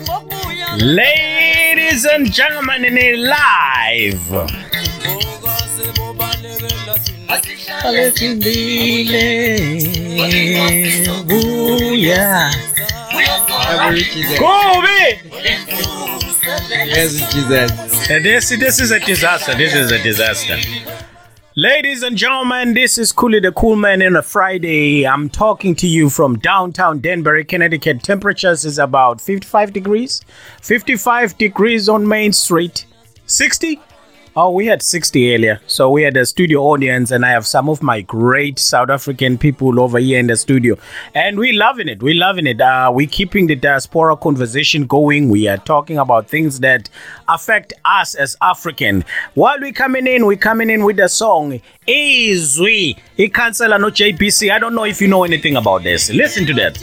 ngokuya Ladies and gentlemen, ni live. Kobe! Yes, Jesus. This, this is a disaster. This is a disaster. Ladies and gentlemen, this is Cooley the Cool Man on a Friday. I'm talking to you from downtown Danbury, Connecticut. Temperatures is about 55 degrees. 55 degrees on Main Street. 60? Oh, we had 60 earlier. So we had a studio audience, and I have some of my great South African people over here in the studio. And we're loving it. We're loving it. Uh, we're keeping the diaspora conversation going. We are talking about things that affect us as African. While we're coming in, we're coming in with a song, Izwi, Ikhansela no JBC. I don't know if you know anything about this. Listen to that.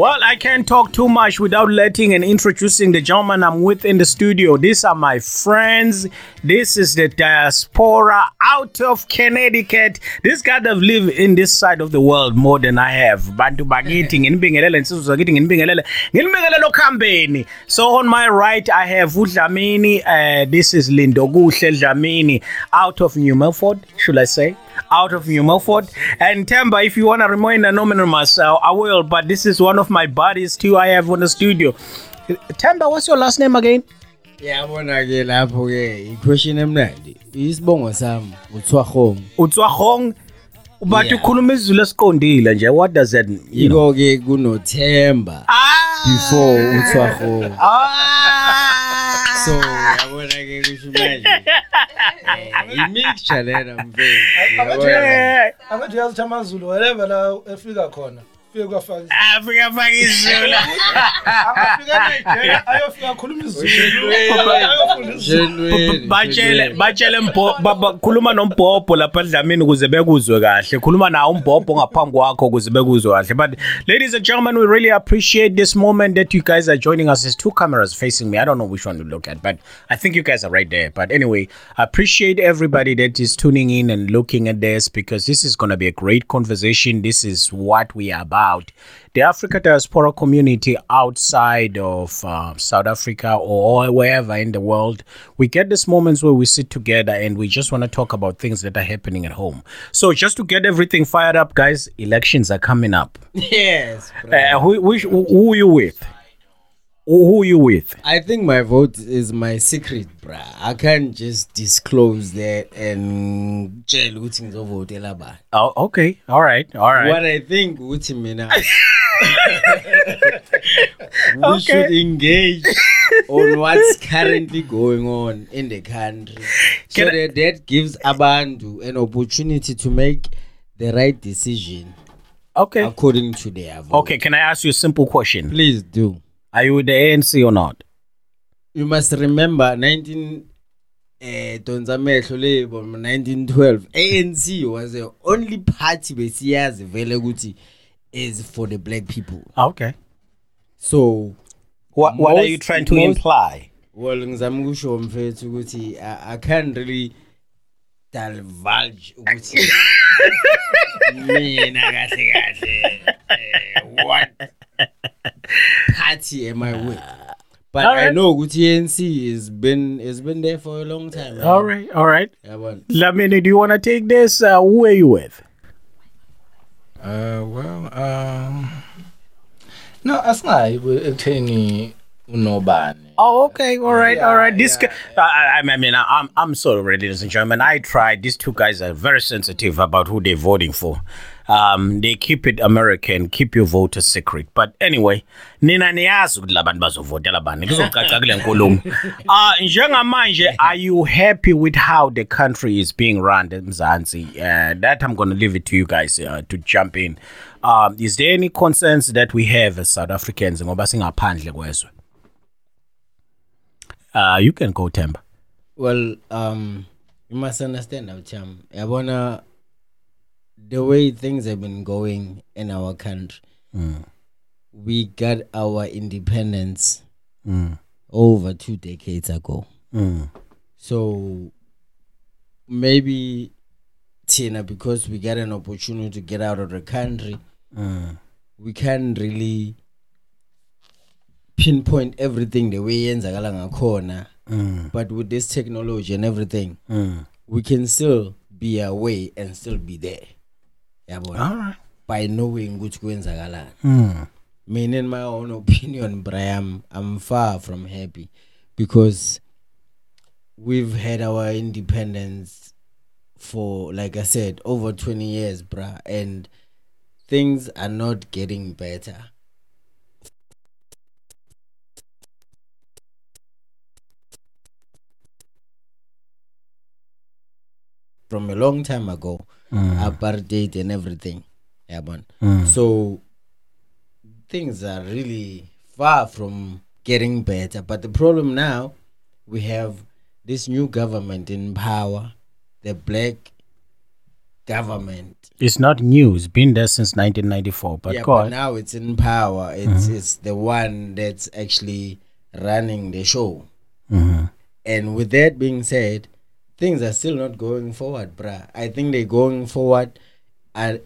Well, I can't talk too much without letting and introducing the gentleman I'm with in the studio. These are my friends. This is the diaspora out of Connecticut. This guy have lived in this side of the world more than I have. Bantu bakithi nginibingelele insizwa zakithi nginibingelele nginibingelele okhambeni. So on my right I have uDlamini. Uh, this is Lindokuhle out of New Milford, should I say? Out of New Milford. And Temba, if you want to remain anonymous, uh, I will. But this is one of my buddies too. I have on the studio. Temba, what's your last name again? Yabona ke lapho ke iquestion emnandi. Isibongo sami uThwahong. Utswahong. But Yeah. ukhuluma isizulu esiqondile nje. What does that? You? Yiko ke kunoThemba Ah! before uThwahong. Ah! So yabona ke kusho manje. imixture lena mfethu yabona amajazi amaZulu whatever la efika khona fike kwafaka Afrika faka isizulu. angafika eNigeria ayofika akhuluma isizulu ayofunda isizulu Shenweni. Batshele batshele mbho ba- ba- khuluma nombhobho lapha edlamini ukuze bekuzwe kahle. Khuluma nawo umbhobho ngaphambi kwakho ukuze bekuzwe kahle. But ladies and gentlemen we really appreciate this moment that you guys are joining us. There's two cameras facing me. I don't know which one to look at but I think you guys are right there. But anyway I appreciate everybody that is tuning in and looking at this because this is going to be a great conversation. This is what we are about the Africa diaspora community outside of uh, South Africa or wherever in the world, we get these moments where we sit together and we just want to talk about things that are happening at home. So, just to get everything fired up, guys, elections are coming up. Yes. Uh, who, which, who, who are you with? Who, you with? I think my vote is my secret, bruh. I can't just disclose that and tell ukuthi ngizovotela bani. Oh, okay. All right. All right. What I think ukuthi mina we Okay. should engage on what's currently going on in the country so I- that that gives abantu an opportunity to make the right decision Okay. according to their vote. Okay. Can I ask you a simple question? Please do. Are you with the ANC or not? You must remember 19 eh Donza Mehlo Labor 1912 ANC was the only party besiyazi vele ukuthi is for the black people. Okay. So What, what are you trying to most- imply? well ngizama ukusho mfethu ukuthi I, I can't really divulge ukuthi mina kahle kahle eh, what party am I with but I Alright. know ukuthi ANC has been has been there for a long time All right. All right. yabona Lamini, do you want to take this? Uh, who are you with? Uh, well, um, no, asingayi ku- ekutheni unobani. Oh, okay. All right. all right. This, yeah, guy, I, I mean, I'm, I'm sorry, ladies and gentlemen. I tried. These two guys are very sensitive about who they're voting for. Um, they keep it American, keep your vote a secret. But anyway, nina niyazi ukuthi labantu bazovotela bani. Kuzocaca kule nkulumo. Uh, njengamanje, are you happy with how the country is being run, Mzansi? Uh, that I'm going to leave it to you guys uh, to jump in. Um, is there any concerns that we have as South Africans ngoba singaphandle kwezwe? Uh, you can go Temba. Well, um, you must understand, now, Cham. Yabona, the way things have been going in our country, we got our independence over two decades ago. So maybe Tina, because we get an opportunity to get out of the country, we can't really pinpoint everything the way yenzakala ngakhona. Mm. But with this technology and everything, mm. we can still be away and still be there. Yabona? Right. By knowing which kwenzakalani. Mm. Mean in my own opinion, Brian, I'm far from happy because we've had our independence for like I said, over 20 years, bruh, and things are not getting better. From a long time ago, mm. apartheid and everything. Yeah, man. Mm. So things are really far from getting better. But the problem now, we have this new government in power, the black government. It's not new. It's been there since 1994. But yeah, but now it's in power. It's mm-hmm. it's the one that's actually running the show. Mm-hmm. And with that being said, things are still not going forward, bruh. I think they're going forward. I'll,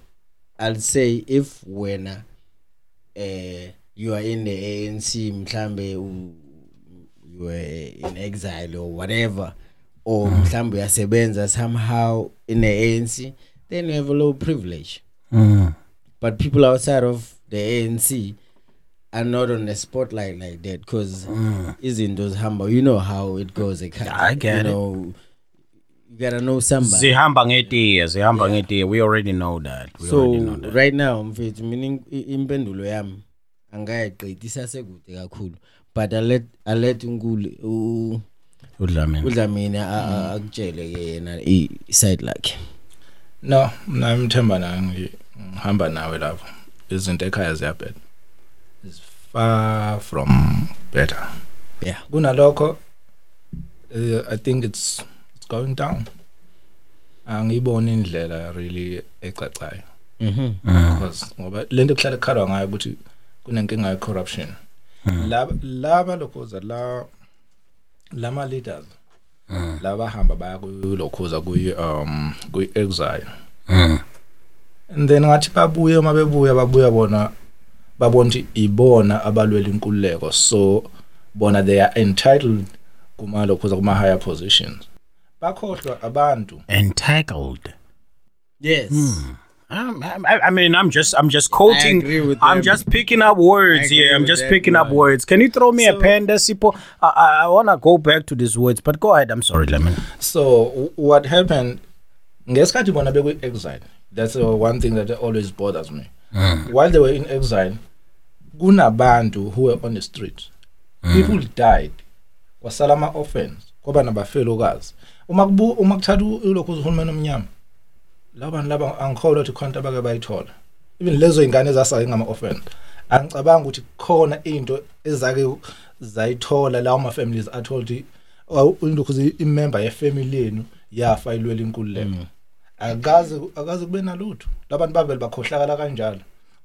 I'll say if when uh, eh, you are in the ANC, mhlambe you were in exile or whatever, or hmm. mhlambe uyasebenza somehow in the ANC, then you have a low privilege. Hmm. But people outside of the ANC are not on the spotlight like that because hmm. izinto zihamba. You know how it goes. ekhaya. I get you it. You gotta know somebody. Zihamba ngetiye, zihamba ngetiye. We already know that. We so already know that. right now mfethu mina impendulo yami angayiqedi isasekude kakhulu but alet alet unkulu u- Udlamini. udlamini a- a- akutshele ke yena i side lakhe no mina ngithemba nawe ngihamba nawe lapho izinto ekhaya ziyabheda is far from better yeah kunalokho uh, i think it's it's going down. Angiyiboni indlela really ecacayo. Mhm because ngoba lento kuhlala kukhalwa ngayo ukuthi kunenkinga ye corruption laba laba lokhoza la lama leaders laba hamba baya kulokhoza kuyi um kuyi exile and then ngathi babuye uma bebuya babuya bona babona ukuthi ibona abalwela inkululeko. So bona they are entitled kuma lokhoza kuma higher positions. Bakhohlwa abantu Entitled. yes Um, I, I mean, I'm just, I'm just quoting. I'm them. just picking up words I here. I'm just that, picking up man. words. Can you throw me a So- pen, Desipo? I, I, I want to go back to these words, but go ahead. I'm sorry, Lemon. So what happened? Ngesikhathi bona beku exile. That's uh, one thing that always bothers me. While they were in exile, guna kunabantu who were on the street. People died. Kwasala ama orphans. Kwaba nabafelokazi. Uma kubu uma kuthatha u- ulokhu uhulumeni omnyama. Labantu laba angikholwa ukuthi khona abake bayithola. Even lezo ingane ezasake ngama orphans. Angicabanga ukuthi khona into ezake zayithola lawo ma families athola ukuthi ulokhu imember ye family yenu yafa ilwela inkululeko. akaze akaze kube nalutho labantu bavele bakhohlakala kanjalo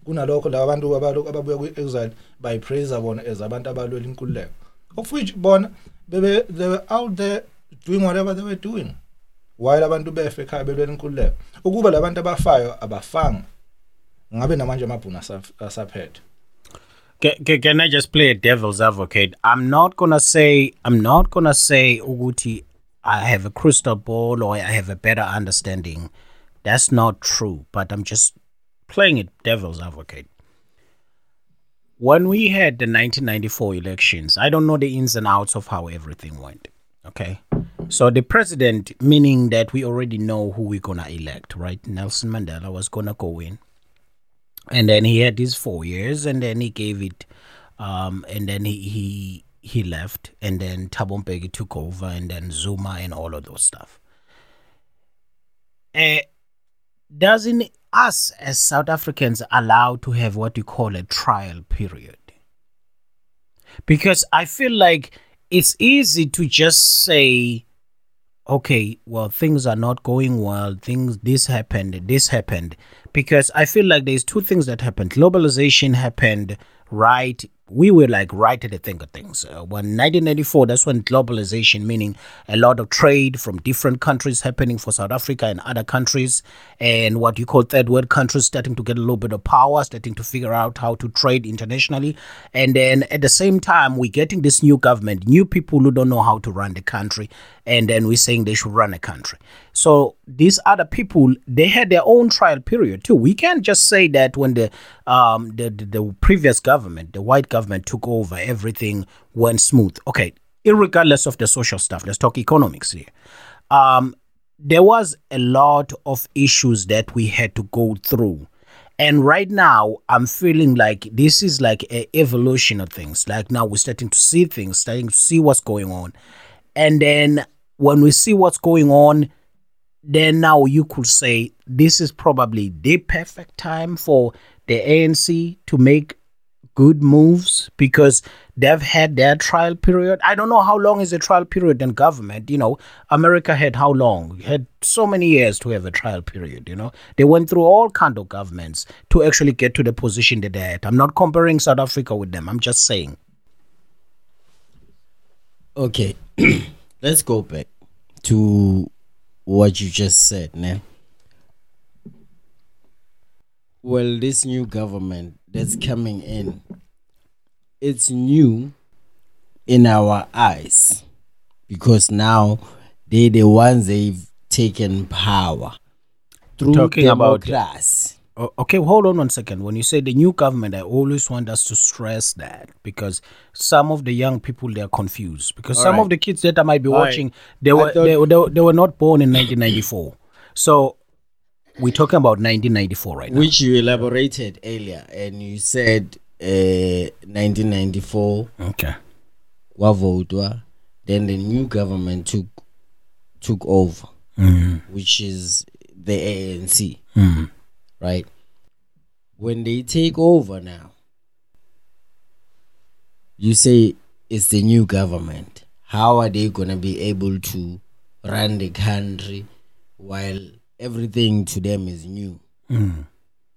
kunalokho laba bantu abalokhu ababuya kwi-exile bayipraise bona as abantu abalwela inkululeko of which bona bebe they were out there doing whatever they were doing while abantu ukuba labantu abafayo abafanga ngabe namanje asaphethe Can, can, can I just play a devil's advocate? I'm not gonna say I'm not gonna say Uguti I have a crystal ball or I have a better understanding. That's not true, but I'm just playing it devil's advocate. When we had the 1994 elections, I don't know the ins and outs of how everything went. Okay. So the president, meaning that we already know who we're gonna elect, right? Nelson Mandela was gonna go in and then he had his four years and then he gave it um and then he he he left and then Thabo Mbeki took over and then Zuma and all of those stuff. Uh, doesn't us as South Africans allowed to have what you call a trial period? Because I feel like it's easy to just say, okay, well, things are not going well, things, this happened, this happened. Because I feel like there's two things that happened. Globalization happened right we were like right at the thick of things. Uh, when 1994, that's when globalization, meaning a lot of trade from different countries happening for South Africa and other countries, and what you call third world countries starting to get a little bit of power, starting to figure out how to trade internationally. And then at the same time, we're getting this new government, new people who don't know how to run the country, and then we're saying they should run a country. So these other people, they had their own trial period too. We can't just say that when the um the, the, the previous government, the white government took over, everything went smooth. Okay, irregardless of the social stuff, let's talk economics here. Um, there was a lot of issues that we had to go through. And right now, I'm feeling like this is like a evolution of things. Like now, we're starting to see things, starting to see what's going on, and then when we see what's going on, then now you could say this is probably the perfect time for the ANC to make good moves because they've had their trial period. I don't know how long is the trial period in government. You know, America had how long? Had so many years to have a trial period. You know, they went through all kind of governments to actually get to the position that they're at. I'm not comparing South Africa with them. I'm just saying. Okay, let's go back to what you just said now. Well, this new government that's coming in, it's new in our eyes because now they're the ones they've taken power through Talking about- democracy. Okay, hold on one second. When you say the new government, I always want us to stress that because some of the young people they are confused because some right. of the kids that I might be All right. watching they I were thought- they, were- they, they were not born in 1994. So we're talking about 1994 right now. which you elaborated earlier and you said uh, 1994 Okay. kwavotwa then the new government took took over Mm-hmm. which is the ANC right? When they take over now you say it's the new government. How are they going to be able to run the country while everything to them is new? Hmm.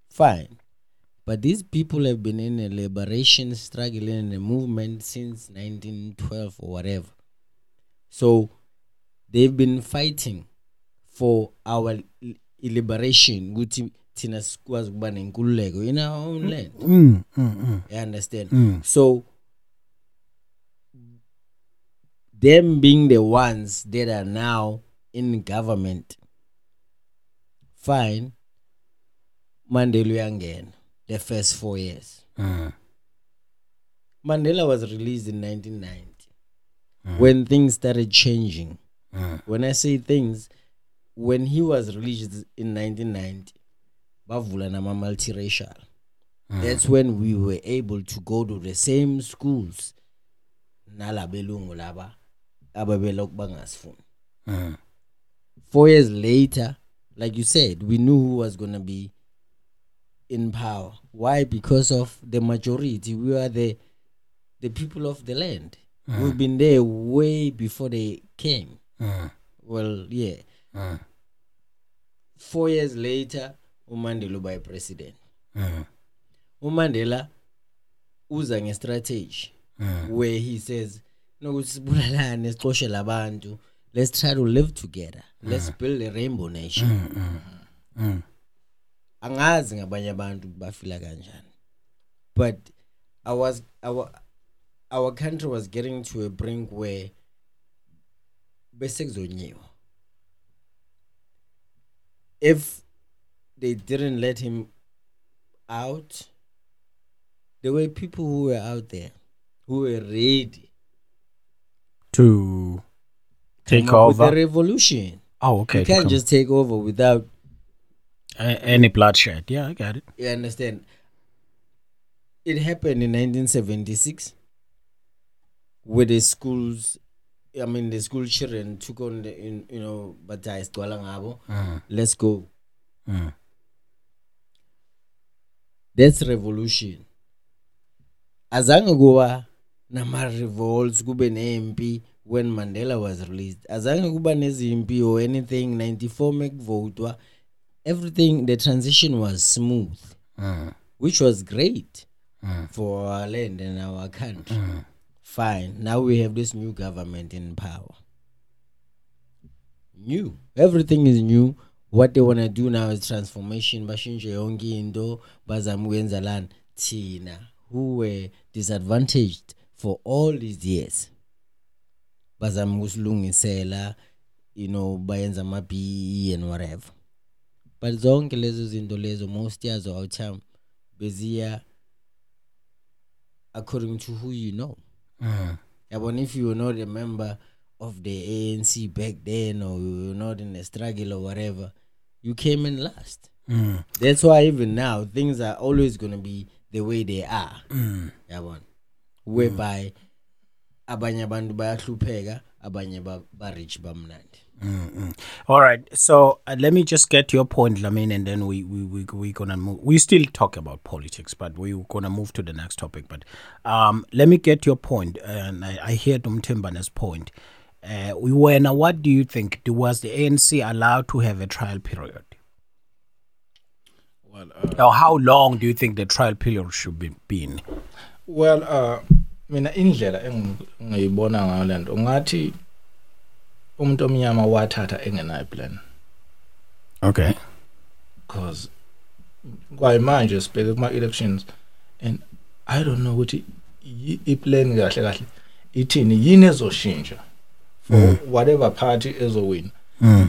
Fine. But these people have been in a liberation struggle in a movement since 1912 or whatever. So they've been fighting for our liberation thina sikwazi ukuba nenkululeko in our own land Mm, mm, mm. you understand? So them being the ones that are now in government fine. Mandela uyangena the first four years. Mm. mandela was released in 1990 when things started changing. When i say things when he was released in 1990 bavula nama multiracial. That's when we were able to go to the same schools nalabelungu laba ababelokhu bangasifuni four years later like you said we knew who was going to be in power. Why? Because of the majority. We are the the people of the land. We've been there way before they came. Mm. well yeah. Mm. four years later umandela uba president Mm. umandela uza ngestrategy where he says nokuthi sibulalane labantu let's try to live together let's build a rainbow nation. Angazi ngabanye abantu bafila kanjani but i was our our country was getting to a brink where bese kuzonyiwa. If they didn't let him out there were people who were out there who were ready To take come up with over. the revolution oh, okay. you can't just take over without any bloodshed. Yeah, I got it. you understand it happened in 1976 where the schools i mean the school children took on the in, you know but I Mm. let's go Mm. That's revolution. Azange kuba nama-revolts kube nempi when mandela was released. Azange kuba nezimpi or anything 94 mekuvotwa everything the transition was smooth uh-huh. which was great uh-huh. for our land and our country. Uh-huh. Fine. Now we have this new government in power. New. Everything is new what they want to do now is transformation. Bashintshe yonke into bazame ukwenza lani thina who were disadvantaged for all these years. Bazame ukusilungisela you know bayenza ama-be and whatever. But zonke lezo zinto lezo most yazo time beziya according to who you know. Mm. Yabona if you were not a member of the ANC back then or you were not in a struggle or whatever you came in last that's why even now things are always going to be the way they are yabona whereby abanye abantu bayahlupheka abanye ba- ba-rich bamnandi All right. So uh, let me just get your point, Lamin, and then we we we we gonna move. We still talk about politics, but we're gonna move to the next topic. But um, let me get your point, and I, I hear Dumtimbana's point. Uh, we were now. What do you think? Was the ANC allowed to have a trial period? Well, uh, Or how long do you think the trial period should be been? well uh mina indlela engi- engiyibona ngayo lento ngathi umuntu omnyama wathatha engenayo plan Okay. because kwayimanje sibheke kuma elections and i don't know ukuthi iplan kahle kahle ithini yini ezoshintsha for whatever party ezowina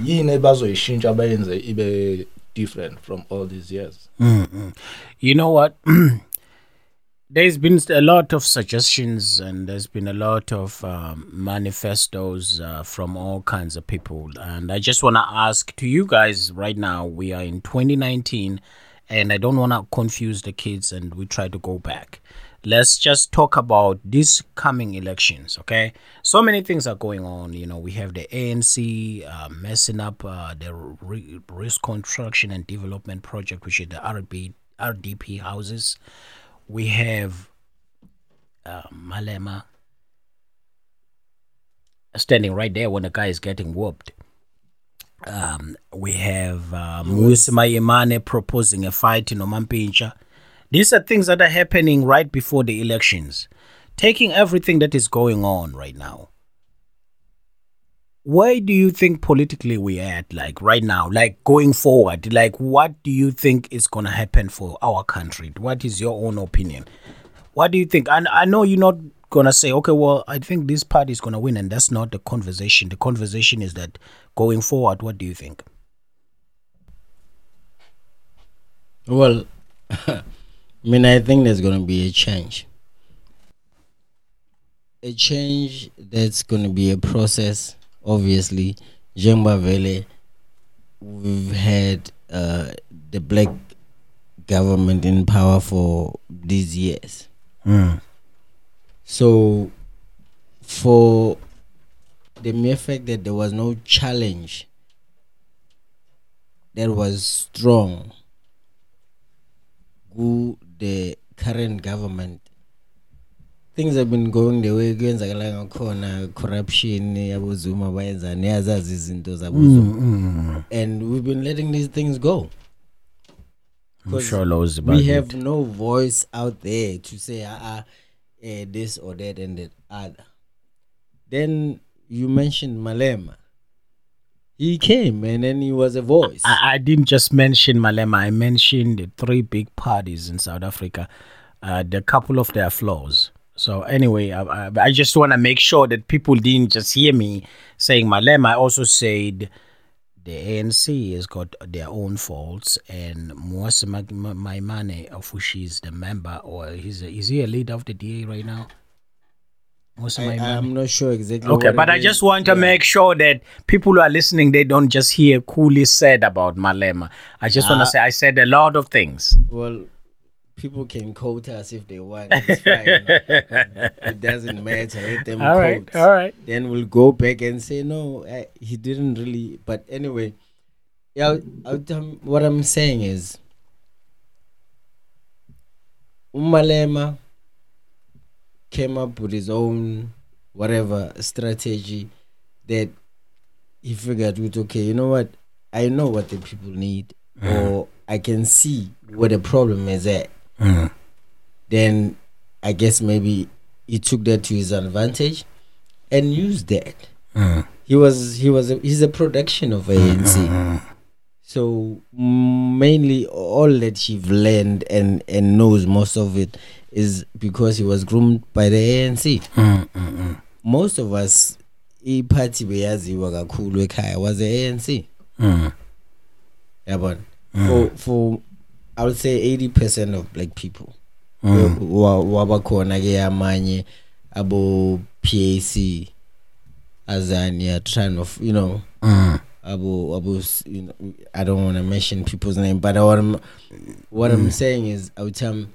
yini abazoyishintsha abayenze ibe different from all these years You know what? there's been a lot of suggestions and there's been a lot of um, manifestos uh, from all kinds of people. And I just want to ask to you guys right now, we are in 2019 and I don't want to confuse the kids and we try to go back. Let's just talk about these coming elections, okay? So many things are going on. You know, we have the ANC uh, messing up uh, the re- risk construction and development project, which is the RB, RDP houses we have uh, Malema standing right there when the guy is getting whooped. Um, we have uh, Mmusi Maimane proposing a fight in Omampintsha. These are things that are happening right before the elections. Taking everything that is going on right now, where do you think politically we are at like right now like going forward? Like what do you think is going to happen for our country? What is your own opinion? What do you think? And i know you're not going to say okay well i think this party is going to win and that's not the conversation. The conversation is that going forward what do you think? Well, I mean, I think there's going to be a change. A change that's going to be a process, obviously. Jemba Vele, we've had uh, the black government in power for these years. So, for the mere fact that there was no challenge that was strong who the current government. Things have been going the way kuyenzakala ngakhona corruption yabozuma bayenzani yazazi izinto zabozuma and we've been letting these things go. I'm 'Cause sure those we have no voice out there to say ah uh, uh, this or that and that other. Then you mentioned malema he came and then he was a voice I, I didn't just mention Malema. I mentioned the three big parties in South Africa. Uh, the couple of their flaws. So anyway, I, I, I just want to make sure that people didn't just hear me saying Malema. I also said the ANC has got their own faults, and Ma- Maimane, of which he's the member, or he's a, is he a leader of the DA right now? Mwasi I, Maimane? i'm not sure exactly Okay, what but it I is. just want to Yeah. make sure that people who are listening, they don't just hear Cooley said about Malema. I just want Ah. to say I said a lot of things. Well, people can quote us if they want. It's fine. it doesn't matter. Let them All right, quote. all right. Then we'll go back and say no, I, he didn't really. But anyway, yeah. I'll, I'll what I'm saying is, Umalema came up with his own whatever strategy that he figured with okay, you know what? I know what the people need, uh-huh. or I can see where the problem is at. Uh-huh. Then I guess maybe he took that to his advantage and used that. Uh-huh. He was he was a, he's a production of ANC. So mainly all that you've learned and and knows most of it is because he was groomed by the ANC. Mm, mm, mm. Most of us iphathi beyaziwa kakhulu ekhaya was the ANC. Yabona. For for I would say 80% of black people. Wa- wabakhona ke amanye abo PAC Azania trying of you know abo abo you know I don't want to mention people's name but what I'm what I'm saying is I would tell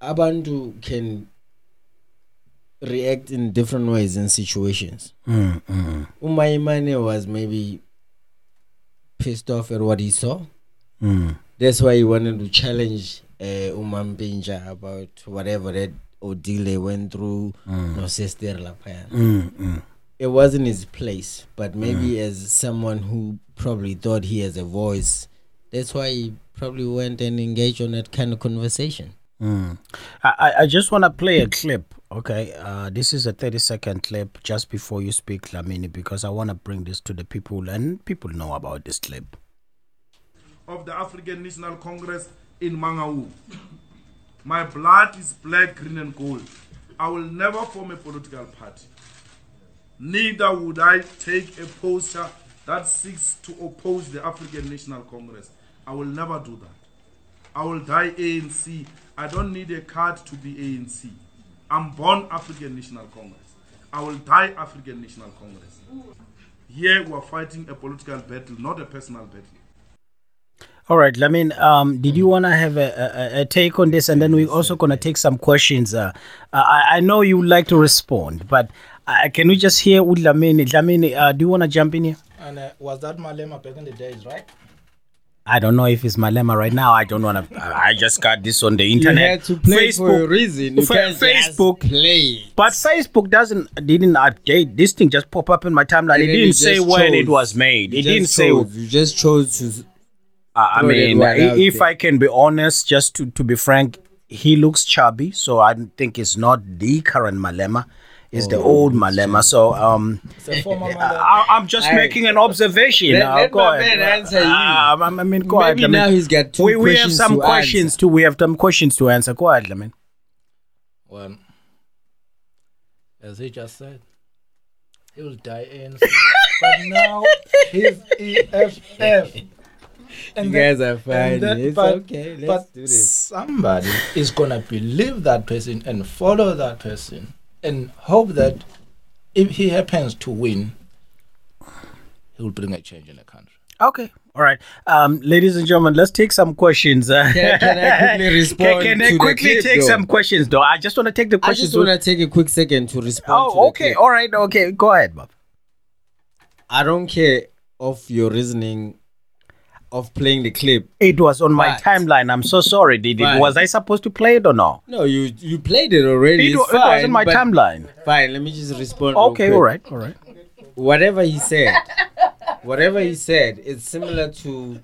abantu can react in different ways in situations. Mm, mm. Umayimane was maybe pissed off at what he saw. Mm. That's why he wanted to challenge uh, Umampinja about whatever that ordeal they went through. No sister lapaya. It wasn't his place, but maybe as someone who probably thought he has a voice, that's why he probably went and engaged on that kind of conversation. I, I- I just want to play a clip. Okay, uh, this is a 30 second clip just before you speak, Lamini, because I want to bring this to the people and people know about this clip. of the African National Congress in Mangaung. My blood is black, green, and gold. I will never form a political party. Neither would I take a poster that seeks to oppose the African National Congress. I will never do that. I will die ANC. I don't need a card to be ANC. I'm born African National Congress. I will die African National Congress. Here we are fighting a political battle, not a personal battle. All right, Lamin, um, did you want to have a, a, a take on this? And then we're also going to take some questions. Uh, I, I know you would like to respond, but uh, can we just hear with Lamin? Lamin, uh, do you want to jump in here? And uh, was that Malema back in the days, right? I don't know if it's Malema right now. I don't want to. I just got this on the internet. You have to play For a reason. Fa- Facebook. play. But Facebook doesn't didn't update. This thing just pop up in my timeline. It didn't say just when it was made. You It didn't just say. You just chose to. Uh, I mean, right if. I can be honest, just to, to be frank, he looks chubby, so I think it's not the current Malema. It's Oh, the old Malema. So um, It's a former Malema. I, I'm just I- making an observation. Let- Uh, let go my ahead. man answer you. Uh, I mean, go Maybe ahead. Lamin. now he's got two we, we have some to questions answer. too. We have some questions to answer. Go ahead, Lamin. Well, as he just said, he will die ANC. but now he's EFF. And You then- guys are and funny. then- It's but- okay. Let's but do this. somebody is gonna believe that person and follow that person and hope that if he happens to win, he will bring a change in the country. Okay. All right. Um, ladies and gentlemen, let's take some questions. Uh, Can- can I quickly respond Can, can to I the quickly clip, take though? some questions, though? I just want to take the questions. I just want to take a quick second to respond. to oh, the okay. clip. All right. Okay. Go ahead, Bob. I don't care of your reasoning of playing the clip. It was on my timeline. I'm so sorry. Did it, was I supposed to play it or no? No, you you played it already. It, it's wa- it was on my timeline. Fine, let me just respond. Okay. All right. All right. Whatever he said, whatever he said, it's similar to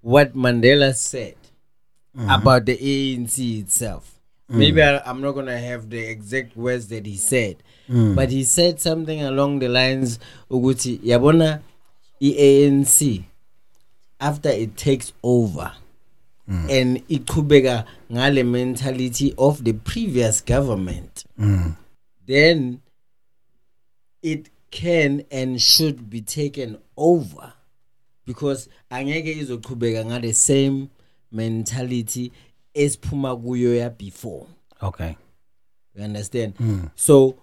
what Mandela said mm-hmm. about the ANC itself. Mm. Maybe I, I'm not gonna have the exact words that he said, mm. but he said something along the lines, "Uguti yabona ANC after it takes over." and it could iqhubeka ngale mentality of the previous government then it can and should be taken over because angeke izoqhubeka ngale same mentality esiphuma kuyo ya before Okay. you understand hmm. so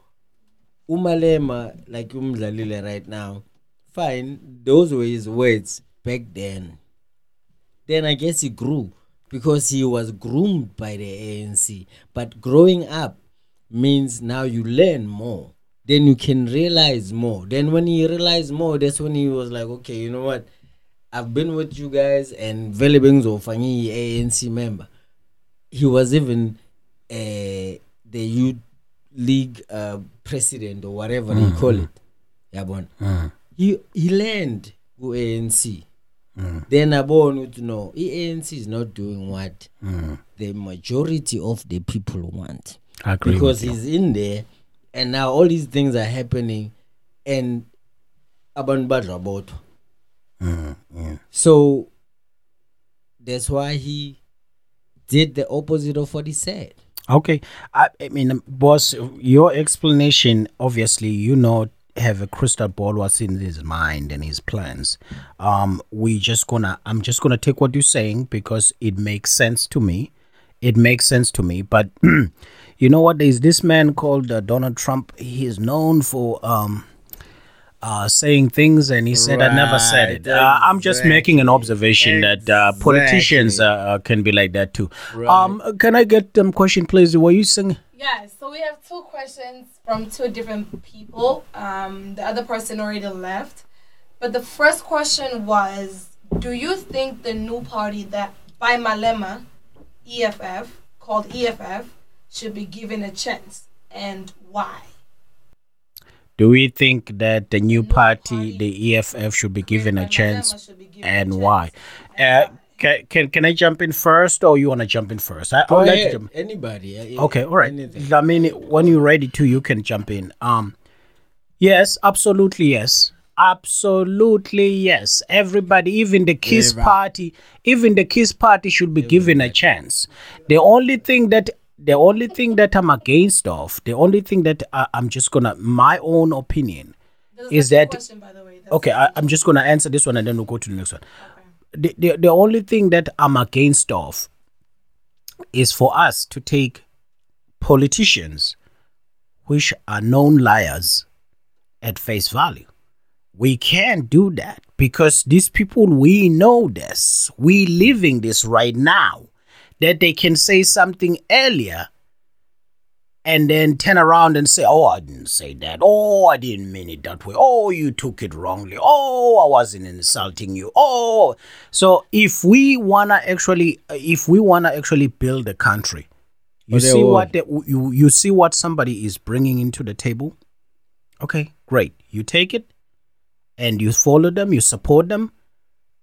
umalema like umdlalile right now fine those were his words back then. Then i guess he grew because he was groomed by the anc but growing up means now you learn more. Then you can realize more. Then when he realized more that's when he was like okay you know what? I've been with you guys and vele bengizofanya i-ANC member. He was even uh, the youth league uh, president or whatever they call it. Yabona? He he learned ku-ANC then abona ukuthi no i-ANC is not doing what mm. the majority of the people want. I agree because with he's in there and now all these things are happening and abantu badla bodwa. Mm, so that's why he did the opposite of what he said. Okay, I, I mean, boss, your explanation obviously, you know, have a crystal ball what's in his mind and his plans. Um, we just gonna, I'm just gonna take what you're saying because it makes sense to me. It makes sense to me, but you know what? There's this man called uh, Donald Trump. He is known for um, uh, saying things, and he said, "I never said it." Uh, I'm just making an exactly. observation that uh, politicians uh, uh, can be like that too. Um, can I get um question, please? Were you saying? Yeah, so we have two questions from two different people. Um, the other person already left. But the first question was Do you think the new party that by Malema, EFF, called EFF, should be given a chance? And why? Do we think that the new party, party, the EFF, should be given a chance, given a chance. why? Uh, And why? Can, can can I jump in first, or you want to jump in first? I, I Go would like to jump. anybody uh, Okay, all right. anything. I mean, when you're ready to, you can jump in. Um, yes, absolutely, yes, absolutely, yes. Everybody, even the Kiss Everybody. Party, even the Kiss Party should be given a chance. The only thing that the only thing that I'm against of, the only thing that I, I'm just gonna, my own opinion, There's is that- question, by the way. Okay I, i'm just going to answer this one and then we'll go to the next one the, the, only thing that i'm against of is for us to take politicians which are known liars at face value. We can't do that because these people we know this. We living this right now that they can say something earlier and then turn around and say, Oh, I didn't say that. Oh, I didn't mean it that way. Oh, you took it wrongly. Oh, I wasn't insulting you. Oh, so if we wanna actually, uh, if we wanna actually build a country, you see what the, you you see what somebody is bringing into the table. Okay, great. You take it, and you follow them. You support them,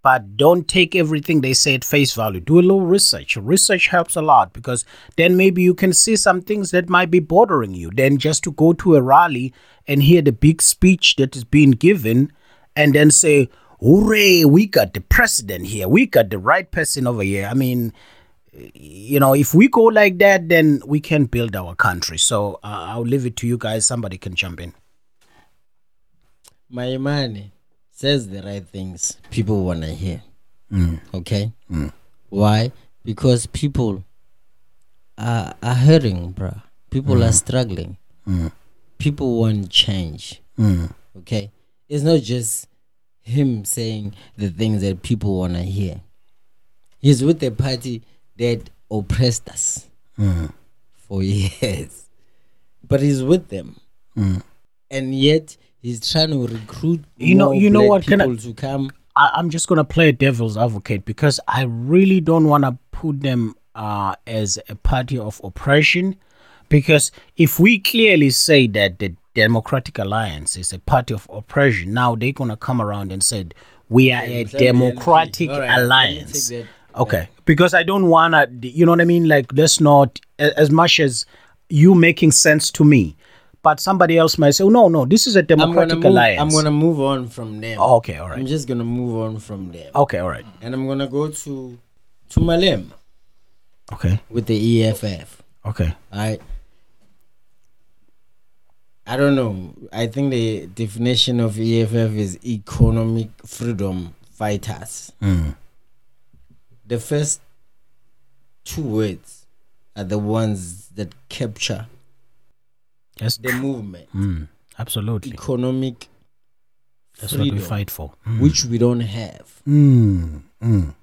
but don't take everything they say at face value. Do a little research. Research helps a lot because then maybe you can see some things that might be bothering you. Then just to go to a rally and hear the big speech that is being given and then say, Hooray, we got the president here. We got the right person over here. I mean, you know, if we go like that, then we can build our country. So uh, I'll leave it to you guys. Somebody can jump in. Maimane says the right things people want to hear. Mm. Okay? Mm. Why? Because people are, are hurting, bruh. People are mm. struggling. People want change. Okay? It's not just him saying the things that people want to hear. He's with the party that oppressed us for years. But he's with them. And yet he's trying to recruit You know- you know what, can I- to come I, I'm just gonna play devil's advocate because I really don't want to put them uh, as a party of oppression. Because if we clearly say that the Democratic Alliance is a party of oppression, now they're gonna come around and say we are a let me- Democratic right, Alliance. Okay, because I don't wanna, you know what I mean? Like, that's not a- as much as you making sense to me. But somebody else might say, oh, no, no, this is a I'm Democratic move, Alliance. I'm gonna move on from them. Oh, okay, all right. I'm just gonna move on from them. Okay, all right. And I'm gonna go to to Malem Okay, with the EFF. okay. I I don't know. I think the definition of EFF is economic freedom fighters. Mm. The first two words are the ones that capture Yes, the movement. Mm, absolutely. Economic That's what we fight for. Mm. which we don't have. Mm, mm.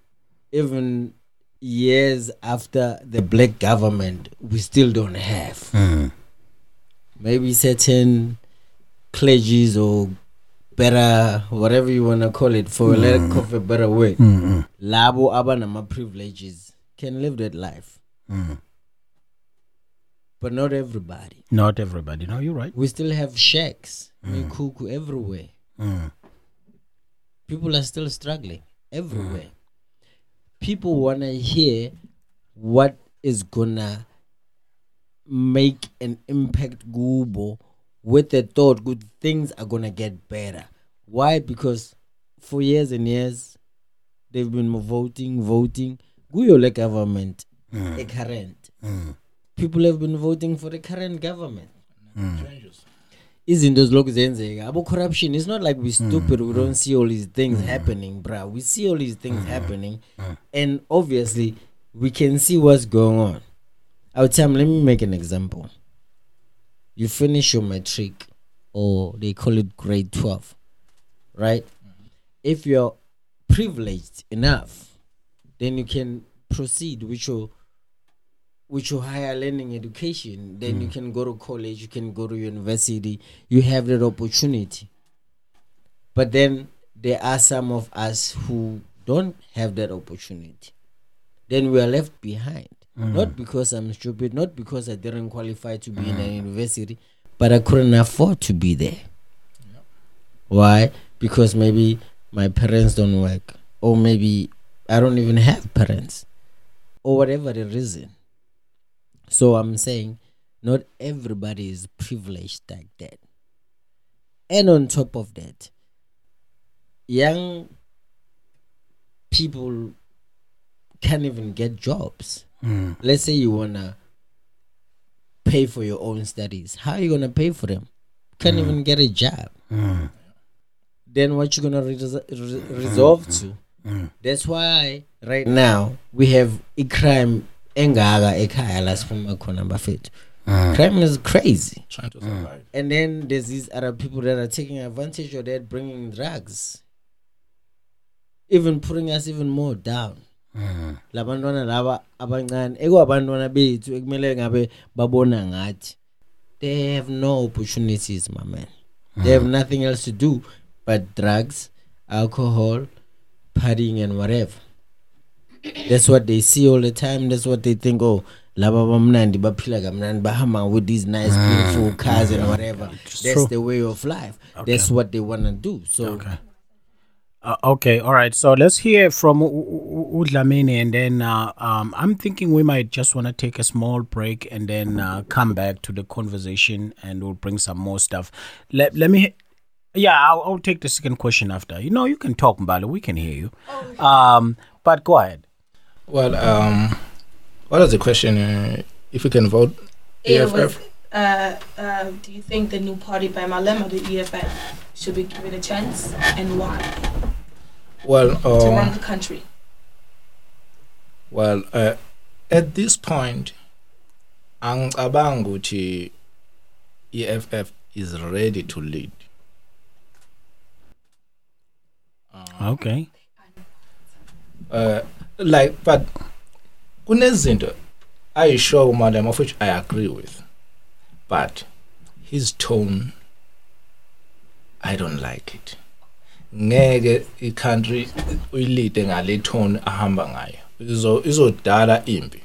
even years after the black government, we still don't have. Mm. Maybe certain clergies or better whatever you want to call it for lack of a better word labo abanama privileges can live that life but not everybody. Not everybody. No, you're right. we still have shacks mm. mikuku everywhere. Mm. People are still struggling everywhere. Mm. People want to hear what is gonna make an impact gubo with the thought good things are gonna get better. Why? Because for years and years they've been voting voting. Kuyo le government a current people have been voting for the current government. Changes. izinto zilokhu zenzeka abo corruption it's not like we're hmm, stupid we don't hmm. see all these things happening bruh. We see all these things happening and obviously we can see what's going on. I'll tell um, let me make an example. You finish your matric or they call it grade 12 right? If you're privileged enough then you can proceed with your with your higher learning education, then you mm. can go to college, you can go to university, you have that opportunity. But then there are some of us who don't have that opportunity. Then we are left behind. Mm. Not because I'm stupid, not because I didn't qualify to be in a mm. university, but I couldn't afford to be there. Why? Because maybe my parents don't work, or maybe I don't even have parents, or whatever the reason. So I'm saying not everybody is privileged like that. And on top of that, young people can't even get jobs. Hmm. Let's say you wanna pay for your own studies. How are you gonna pay for them? Can't hmm. even get a job. Hmm. Then what you gonna res- re- resolve to? That's why right now we have a crime engaka ekhaya la siphuma khona bafethu. Ah. Crime is crazy. Trying to ah. survive. And then there's these other people that are taking advantage of that, bringing drugs, even putting us even more down. Ah. labantwana laba abancane ekuwabantwana bethu ekumele ngabe babona ngathi they have no opportunities my man they have nothing else to do but drugs alcohol partying and whatever that's what they see all the time that's what they think oh laba bamnandi baphila kamnandi bahamba with these nice beautiful cars and whatever that's true. the way of life that's what they want to do so Okay. Uh, okay, all right. So let's hear from Udlamini, and then uh, um, I'm thinking we might just want to take a small break and then uh, come back to the conversation, and we'll bring some more stuff. Let Let me. Yeah, I'll, I'll take the second question after. You know, you can talk, Mbalo. We can hear you. Um, but go ahead. Well, um, what is the question? Uh, if we can vote It EFF? was, uh, uh, do you think the new party by Malema, the EFF, should be given a chance and why Well, to run um, the country? well, uh, at this point, angicabanga ukuthi EFF is ready to lead. Okay. Uh, like, but kunezinto ayisho madam of which I agree with, but his tone, I don't like it. ngeke i-country uyilide ngale tone ahamba ngayo. Izo izodala impi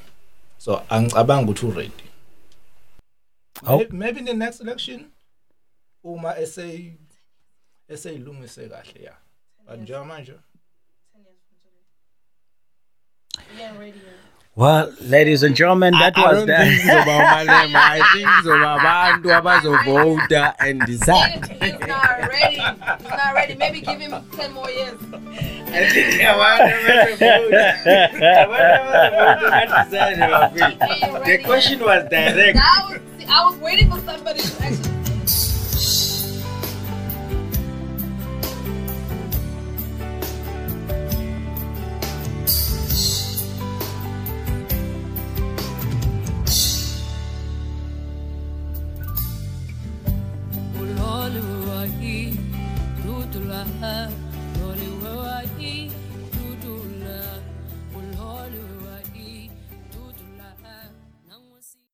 so angicabanga ukuthi uready. Oh. maybe, maybe in the next election uma esey eseyilungise kahle ya. But njengamanje Well, ladies and gentlemen, that I, I was don't that. think zoba umalema i think zoba abantu abazovota and decide He's not ready. He's not ready. Maybe give him 10 more years. I think abantu abazovota abantu abazovota and decide bafethu. He the question was direct That was, I was waiting for somebody to actually. Uloliwe